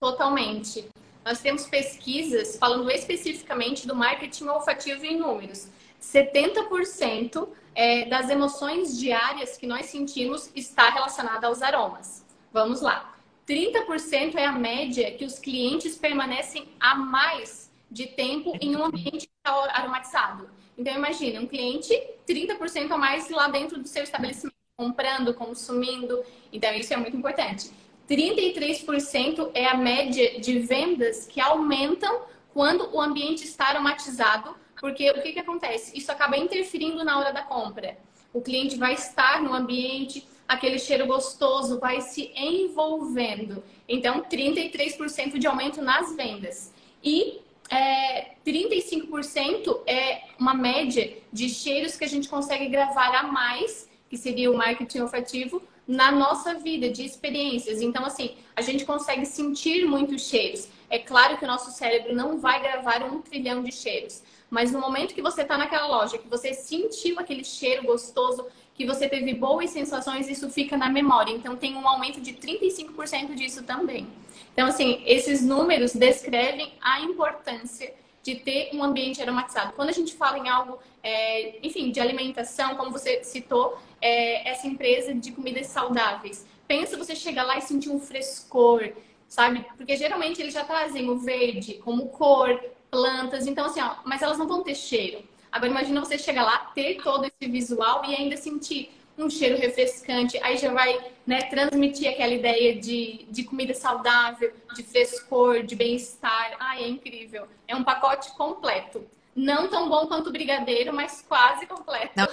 Totalmente. Nós temos pesquisas falando especificamente do marketing olfativo em números. 70% é, das emoções diárias que nós sentimos está relacionada aos aromas. Vamos lá. 30% é a média que os clientes permanecem a mais de tempo em um ambiente aromatizado. Então, imagine um cliente 30% a mais lá dentro do seu estabelecimento, comprando, consumindo. Então, isso é muito importante. 33% é a média de vendas que aumentam quando o ambiente está aromatizado, porque o que, que acontece? Isso acaba interferindo na hora da compra. O cliente vai estar no ambiente, aquele cheiro gostoso vai se envolvendo. Então, 33% de aumento nas vendas. E é, 35% é uma média de cheiros que a gente consegue gravar a mais, que seria o marketing olfativo, na nossa vida, de experiências. Então, assim, a gente consegue sentir muitos cheiros. É claro que o nosso cérebro não vai gravar um trilhão de cheiros, mas no momento que você está naquela loja, que você sentiu aquele cheiro gostoso, que você teve boas sensações, isso fica na memória. Então, tem um aumento de 35% disso também. Então, assim, esses números descrevem a importância de ter um ambiente aromatizado. Quando a gente fala em algo, é, enfim, de alimentação, como você citou, é, essa empresa de comidas saudáveis. Pensa você chegar lá e sentir um frescor, sabe? Porque geralmente eles já trazem o verde como cor, plantas, então assim, ó, mas elas não vão ter cheiro. Agora imagina você chegar lá, ter todo esse visual e ainda sentir um cheiro refrescante, aí já vai né, transmitir aquela ideia de, de comida saudável, de frescor, de bem-estar. Ai, é incrível. É um pacote completo. Não tão bom quanto o brigadeiro, mas quase completo. Não.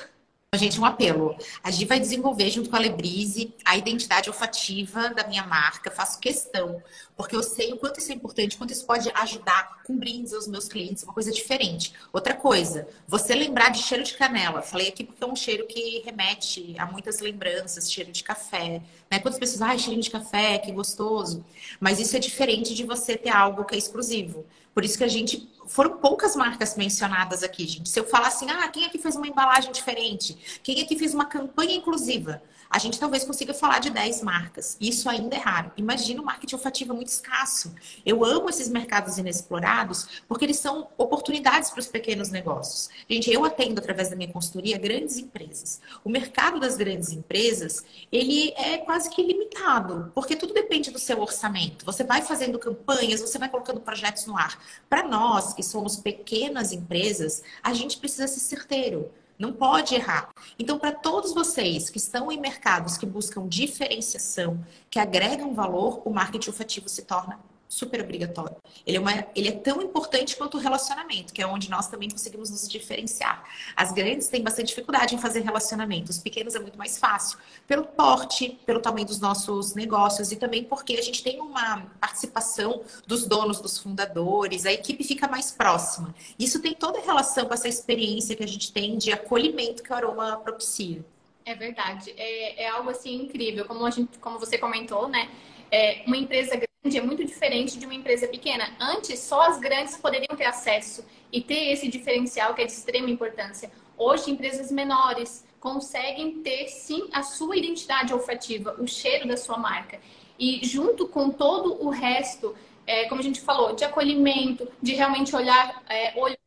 Gente, um apelo. A gente vai desenvolver junto com a Lebrise a identidade olfativa da minha marca. Faço questão, porque eu sei o quanto isso é importante, quanto isso pode ajudar com brindes aos meus clientes, uma coisa diferente. Outra coisa, você lembrar de cheiro de canela. Falei aqui porque é um cheiro que remete a muitas lembranças, cheiro de café. Né? Quantas pessoas, ai, ah, cheirinho de café, que gostoso. Mas isso é diferente de você ter algo que é exclusivo. Por isso que a gente foram poucas marcas mencionadas aqui, gente. Se eu falar assim, ah, quem aqui fez uma embalagem diferente? Quem aqui fez uma campanha inclusiva? A gente talvez consiga falar de 10 marcas. Isso ainda é raro. Imagina o marketing olfativo muito escasso. Eu amo esses mercados inexplorados porque eles são oportunidades para os pequenos negócios. Gente, eu atendo através da minha consultoria grandes empresas. O mercado das grandes empresas, ele é quase que limitado, porque tudo depende do seu orçamento. Você vai fazendo campanhas, você vai colocando projetos no ar. Para nós, que somos pequenas empresas, a gente precisa ser certeiro. Não pode errar. Então, para todos vocês que estão em mercados que buscam diferenciação, que agregam valor, o marketing olfativo se torna super obrigatório. Ele é, uma, ele é tão importante quanto o relacionamento, que é onde nós também conseguimos nos diferenciar. As grandes têm bastante dificuldade em fazer relacionamento, os pequenos é muito mais fácil, pelo porte, pelo tamanho dos nossos negócios e também porque a gente tem uma participação dos donos, dos fundadores, a equipe fica mais próxima. Isso tem toda a relação com essa experiência que a gente tem de acolhimento que o aroma propicia. É verdade, é, é algo assim incrível, como, a gente, como você comentou, né? É, uma empresa é muito diferente de uma empresa pequena. Antes, só as grandes poderiam ter acesso e ter esse diferencial que é de extrema importância. Hoje, empresas menores conseguem ter sim a sua identidade olfativa, o cheiro da sua marca. E junto com todo o resto, é, como a gente falou, de acolhimento, de realmente olhar é, olho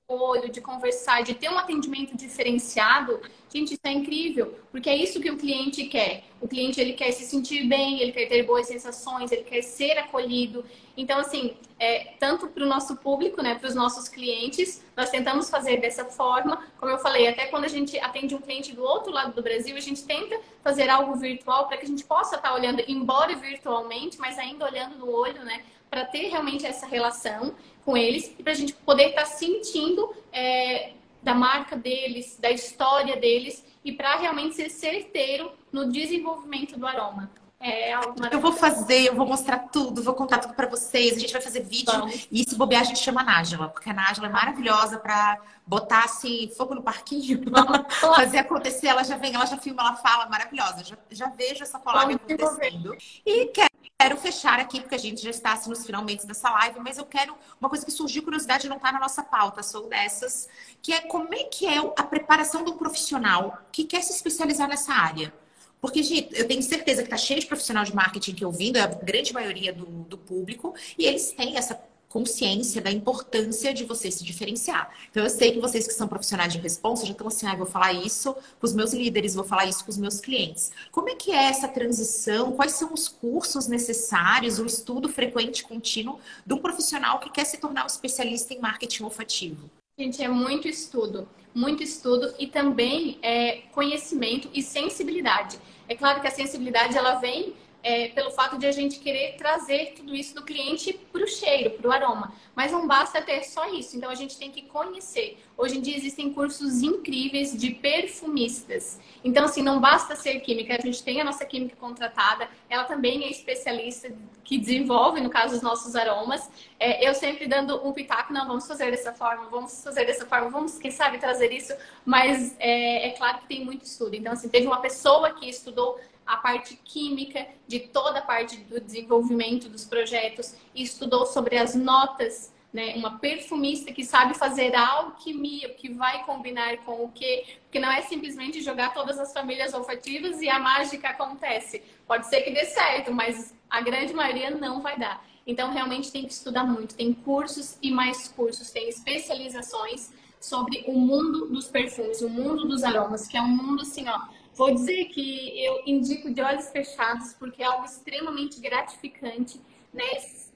de conversar, de ter um atendimento diferenciado, gente, isso é incrível, porque é isso que o cliente quer. O cliente ele quer se sentir bem, ele quer ter boas sensações, ele quer ser acolhido. Então, assim, é, tanto para o nosso público, né, para os nossos clientes, nós tentamos fazer dessa forma. Como eu falei, até quando a gente atende um cliente do outro lado do Brasil, a gente tenta fazer algo virtual para que a gente possa estar olhando, embora virtualmente, mas ainda olhando no olho, né, para ter realmente essa relação com eles para a gente poder estar tá sentindo é, da marca deles, da história deles e para realmente ser certeiro no desenvolvimento do aroma. É eu vou fazer, eu vou mostrar tudo, vou contar tudo para vocês. A gente vai fazer vídeo Vamos. e se bobear a gente chama a Nájila, porque a Nájila é maravilhosa para botar assim, fogo no parquinho, fazer acontecer. Ela já vem, ela já filma, ela fala, maravilhosa. Já, já vejo essa collab acontecendo. E quero quero fechar aqui, porque a gente já está assim, nos finalmente dessa live, mas eu quero uma coisa que surgiu, curiosidade, não está na nossa pauta, sou dessas, que é como é que é a preparação de um profissional que quer se especializar nessa área. Porque, gente, eu tenho certeza que está cheio de profissional de marketing que ouvindo, é a grande maioria do, do público, e eles têm essa consciência da importância de você se diferenciar. Então, eu sei que vocês que são profissionais de resposta já estão assim, ah, vou falar isso com os meus líderes, vou falar isso com os meus clientes. Como é que é essa transição? Quais são os cursos necessários, o estudo frequente contínuo de um profissional que quer se tornar um especialista em marketing olfativo? Gente, é muito estudo, muito estudo e também é, conhecimento e sensibilidade. É claro que a sensibilidade ela vem é, pelo fato de a gente querer trazer tudo isso do cliente para o cheiro, para o aroma. Mas não basta ter só isso, então a gente tem que conhecer. Hoje em dia existem cursos incríveis de perfumistas. Então, assim, não basta ser química, a gente tem a nossa química contratada, ela também é especialista que desenvolve, no caso, os nossos aromas. É, eu sempre dando um pitaco, não, vamos fazer dessa forma, vamos fazer dessa forma, vamos, quem sabe, trazer isso. Mas é, é claro que tem muito estudo. Então, assim, teve uma pessoa que estudou a parte química de toda a parte do desenvolvimento dos projetos, estudou sobre as notas, né? Uma perfumista que sabe fazer a alquimia, que vai combinar com o que, porque não é simplesmente jogar todas as famílias olfativas e a mágica acontece. Pode ser que dê certo, mas a grande maioria não vai dar. Então, realmente tem que estudar muito. Tem cursos e mais cursos, tem especializações sobre o mundo dos perfumes, o mundo dos aromas, que é um mundo assim, ó, Vou dizer que eu indico de olhos fechados, porque é algo extremamente gratificante, né?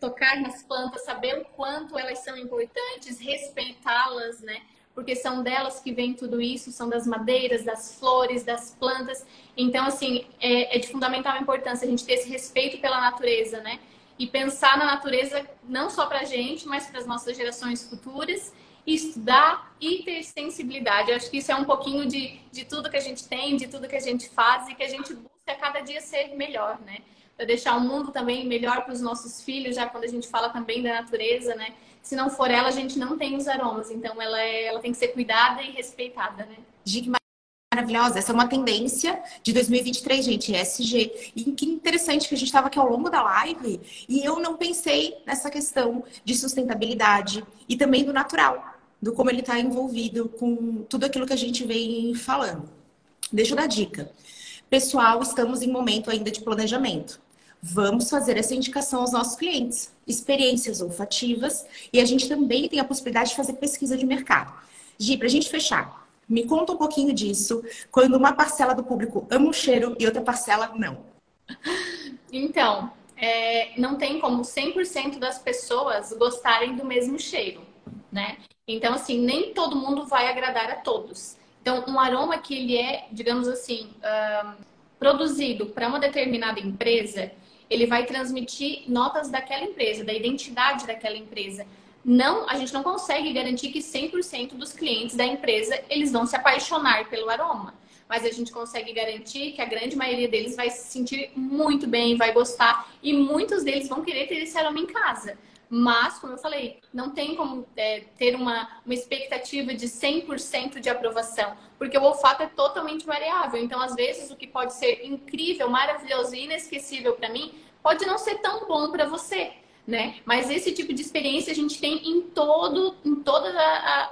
Tocar nas plantas, saber o quanto elas são importantes, respeitá-las, né? Porque são delas que vem tudo isso, são das madeiras, das flores, das plantas. Então, assim, é, é de fundamental importância a gente ter esse respeito pela natureza, né? E pensar na natureza não só para a gente, mas para as nossas gerações futuras estudar e ter sensibilidade. Eu acho que isso é um pouquinho de, de tudo que a gente tem, de tudo que a gente faz e que a gente busca cada dia ser melhor, né? Para deixar o mundo também melhor para os nossos filhos, já quando a gente fala também da natureza, né? Se não for ela, a gente não tem os aromas. Então, ela, é, ela tem que ser cuidada e respeitada, né? Gic, maravilhosa. Essa é uma tendência de 2023, gente, SG. E que interessante que a gente estava aqui ao longo da live e eu não pensei nessa questão de sustentabilidade e também do natural do como ele está envolvido com tudo aquilo que a gente vem falando. Deixa eu dar dica. Pessoal, estamos em momento ainda de planejamento. Vamos fazer essa indicação aos nossos clientes, experiências olfativas, e a gente também tem a possibilidade de fazer pesquisa de mercado. Gi, para a gente fechar, me conta um pouquinho disso, quando uma parcela do público ama o cheiro e outra parcela não. Então, é, não tem como 100% das pessoas gostarem do mesmo cheiro, né? Então, assim, nem todo mundo vai agradar a todos. Então, um aroma que ele é, digamos assim, um, produzido para uma determinada empresa, ele vai transmitir notas daquela empresa, da identidade daquela empresa. Não, a gente não consegue garantir que 100% dos clientes da empresa eles vão se apaixonar pelo aroma, mas a gente consegue garantir que a grande maioria deles vai se sentir muito bem, vai gostar e muitos deles vão querer ter esse aroma em casa. Mas, como eu falei, não tem como é, ter uma, uma expectativa de 100% de aprovação, porque o olfato é totalmente variável. Então, às vezes, o que pode ser incrível, maravilhoso e inesquecível para mim, pode não ser tão bom para você. Né? Mas esse tipo de experiência a gente tem em todo, em todos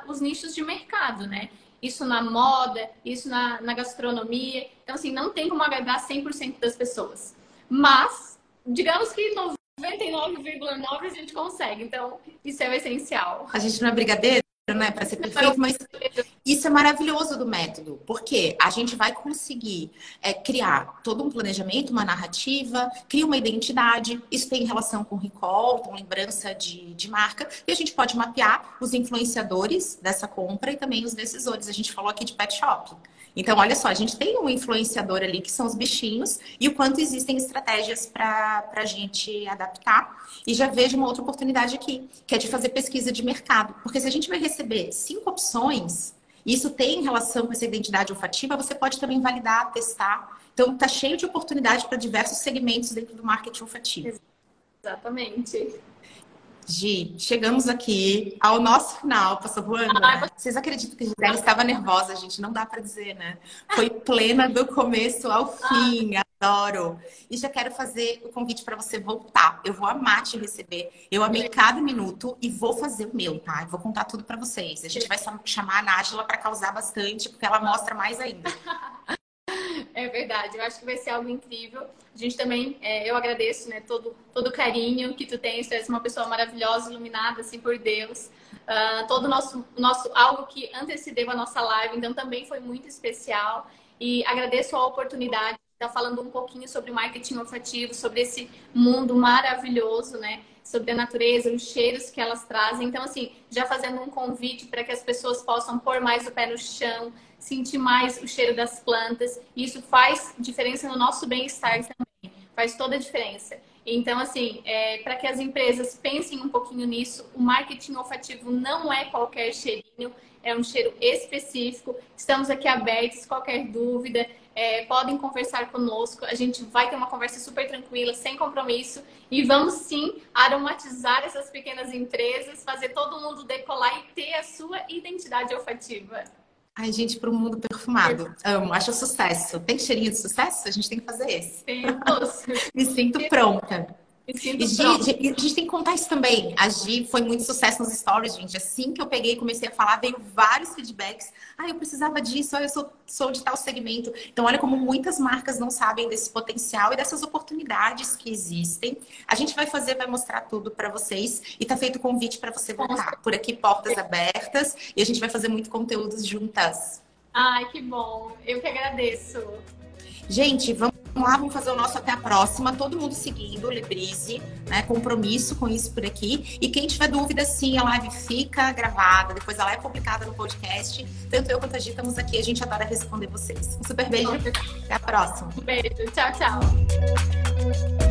os nichos de mercado, né? Isso na moda, isso na, na gastronomia. Então, assim, não tem como agradar 100% das pessoas. Mas, digamos que 99,9% a gente consegue. Então, isso é o essencial. A gente não é brigadeiro, né, para ser perfeito, mas isso é maravilhoso do método, porque a gente vai conseguir é, criar todo um planejamento, uma narrativa, cria uma identidade, isso tem relação com recall, com lembrança de, de marca, e a gente pode mapear os influenciadores dessa compra e também os decisores. A gente falou aqui de pet shop. Então, olha só, a gente tem um influenciador ali que são os bichinhos e o quanto existem estratégias para a gente adaptar. E já vejo uma outra oportunidade aqui, que é de fazer pesquisa de mercado. Porque se a gente vai receber cinco opções, isso tem relação com essa identidade olfativa, você pode também validar, testar. Então, está cheio de oportunidade para diversos segmentos dentro do marketing olfativo. Exatamente. Gi, chegamos aqui ao nosso final, passou voando. Né? Vocês acreditam que a Gisele estava nervosa, gente? Não dá para dizer, né? Foi plena do começo ao fim, adoro. E já quero fazer o convite para você voltar. Eu vou amar te receber. Eu amei cada minuto e vou fazer o meu, tá? Eu vou contar tudo para vocês. A gente vai chamar a Nájila para causar bastante, porque ela mostra mais ainda. É verdade, eu acho que vai ser algo incrível. A gente também, é, eu agradeço, né, todo, todo o carinho que tu tens, tu és uma pessoa maravilhosa, iluminada, assim, por Deus. Uh, todo o nosso, nosso, algo que antecedeu a nossa live, então também foi muito especial. E agradeço a oportunidade está falando um pouquinho sobre marketing olfativo, sobre esse mundo maravilhoso, né? Sobre a natureza, os cheiros que elas trazem. Então, assim, já fazendo um convite para que as pessoas possam pôr mais o pé no chão, sentir mais o cheiro das plantas. E isso faz diferença no nosso bem-estar também. Faz toda a diferença. Então, assim, é, para que as empresas pensem um pouquinho nisso, o marketing olfativo não é qualquer cheirinho, é um cheiro específico. Estamos aqui abertos, qualquer dúvida, é, podem conversar conosco. A gente vai ter uma conversa super tranquila, sem compromisso. E vamos sim aromatizar essas pequenas empresas, fazer todo mundo decolar e ter a sua identidade olfativa. Ai, gente, para o mundo perfumado. Amo, acho sucesso. Tem cheirinho de sucesso? A gente tem que fazer esse. Temos. Me sinto pronta. E, Gi, a gente tem que contar isso também. A Gi foi muito sucesso nos stories, gente. Assim que eu peguei e comecei a falar, veio vários feedbacks. Ah, eu precisava disso, ah, eu sou, sou de tal segmento. Então, olha como muitas marcas não sabem desse potencial e dessas oportunidades que existem. A gente vai fazer, vai mostrar tudo para vocês. E tá feito o convite para você voltar. Por aqui, portas abertas. E a gente vai fazer muito conteúdos juntas. Ai, que bom. Eu que agradeço. Gente, vamos lá, vamos fazer o nosso até a próxima. Todo mundo seguindo Librise, né? Compromisso com isso por aqui. E quem tiver dúvida, sim, a live fica gravada, depois ela é publicada no podcast. Tanto eu quanto a Gi estamos aqui, a gente adora responder vocês. Um super beijo. Até a próxima. Beijo. Tchau, tchau.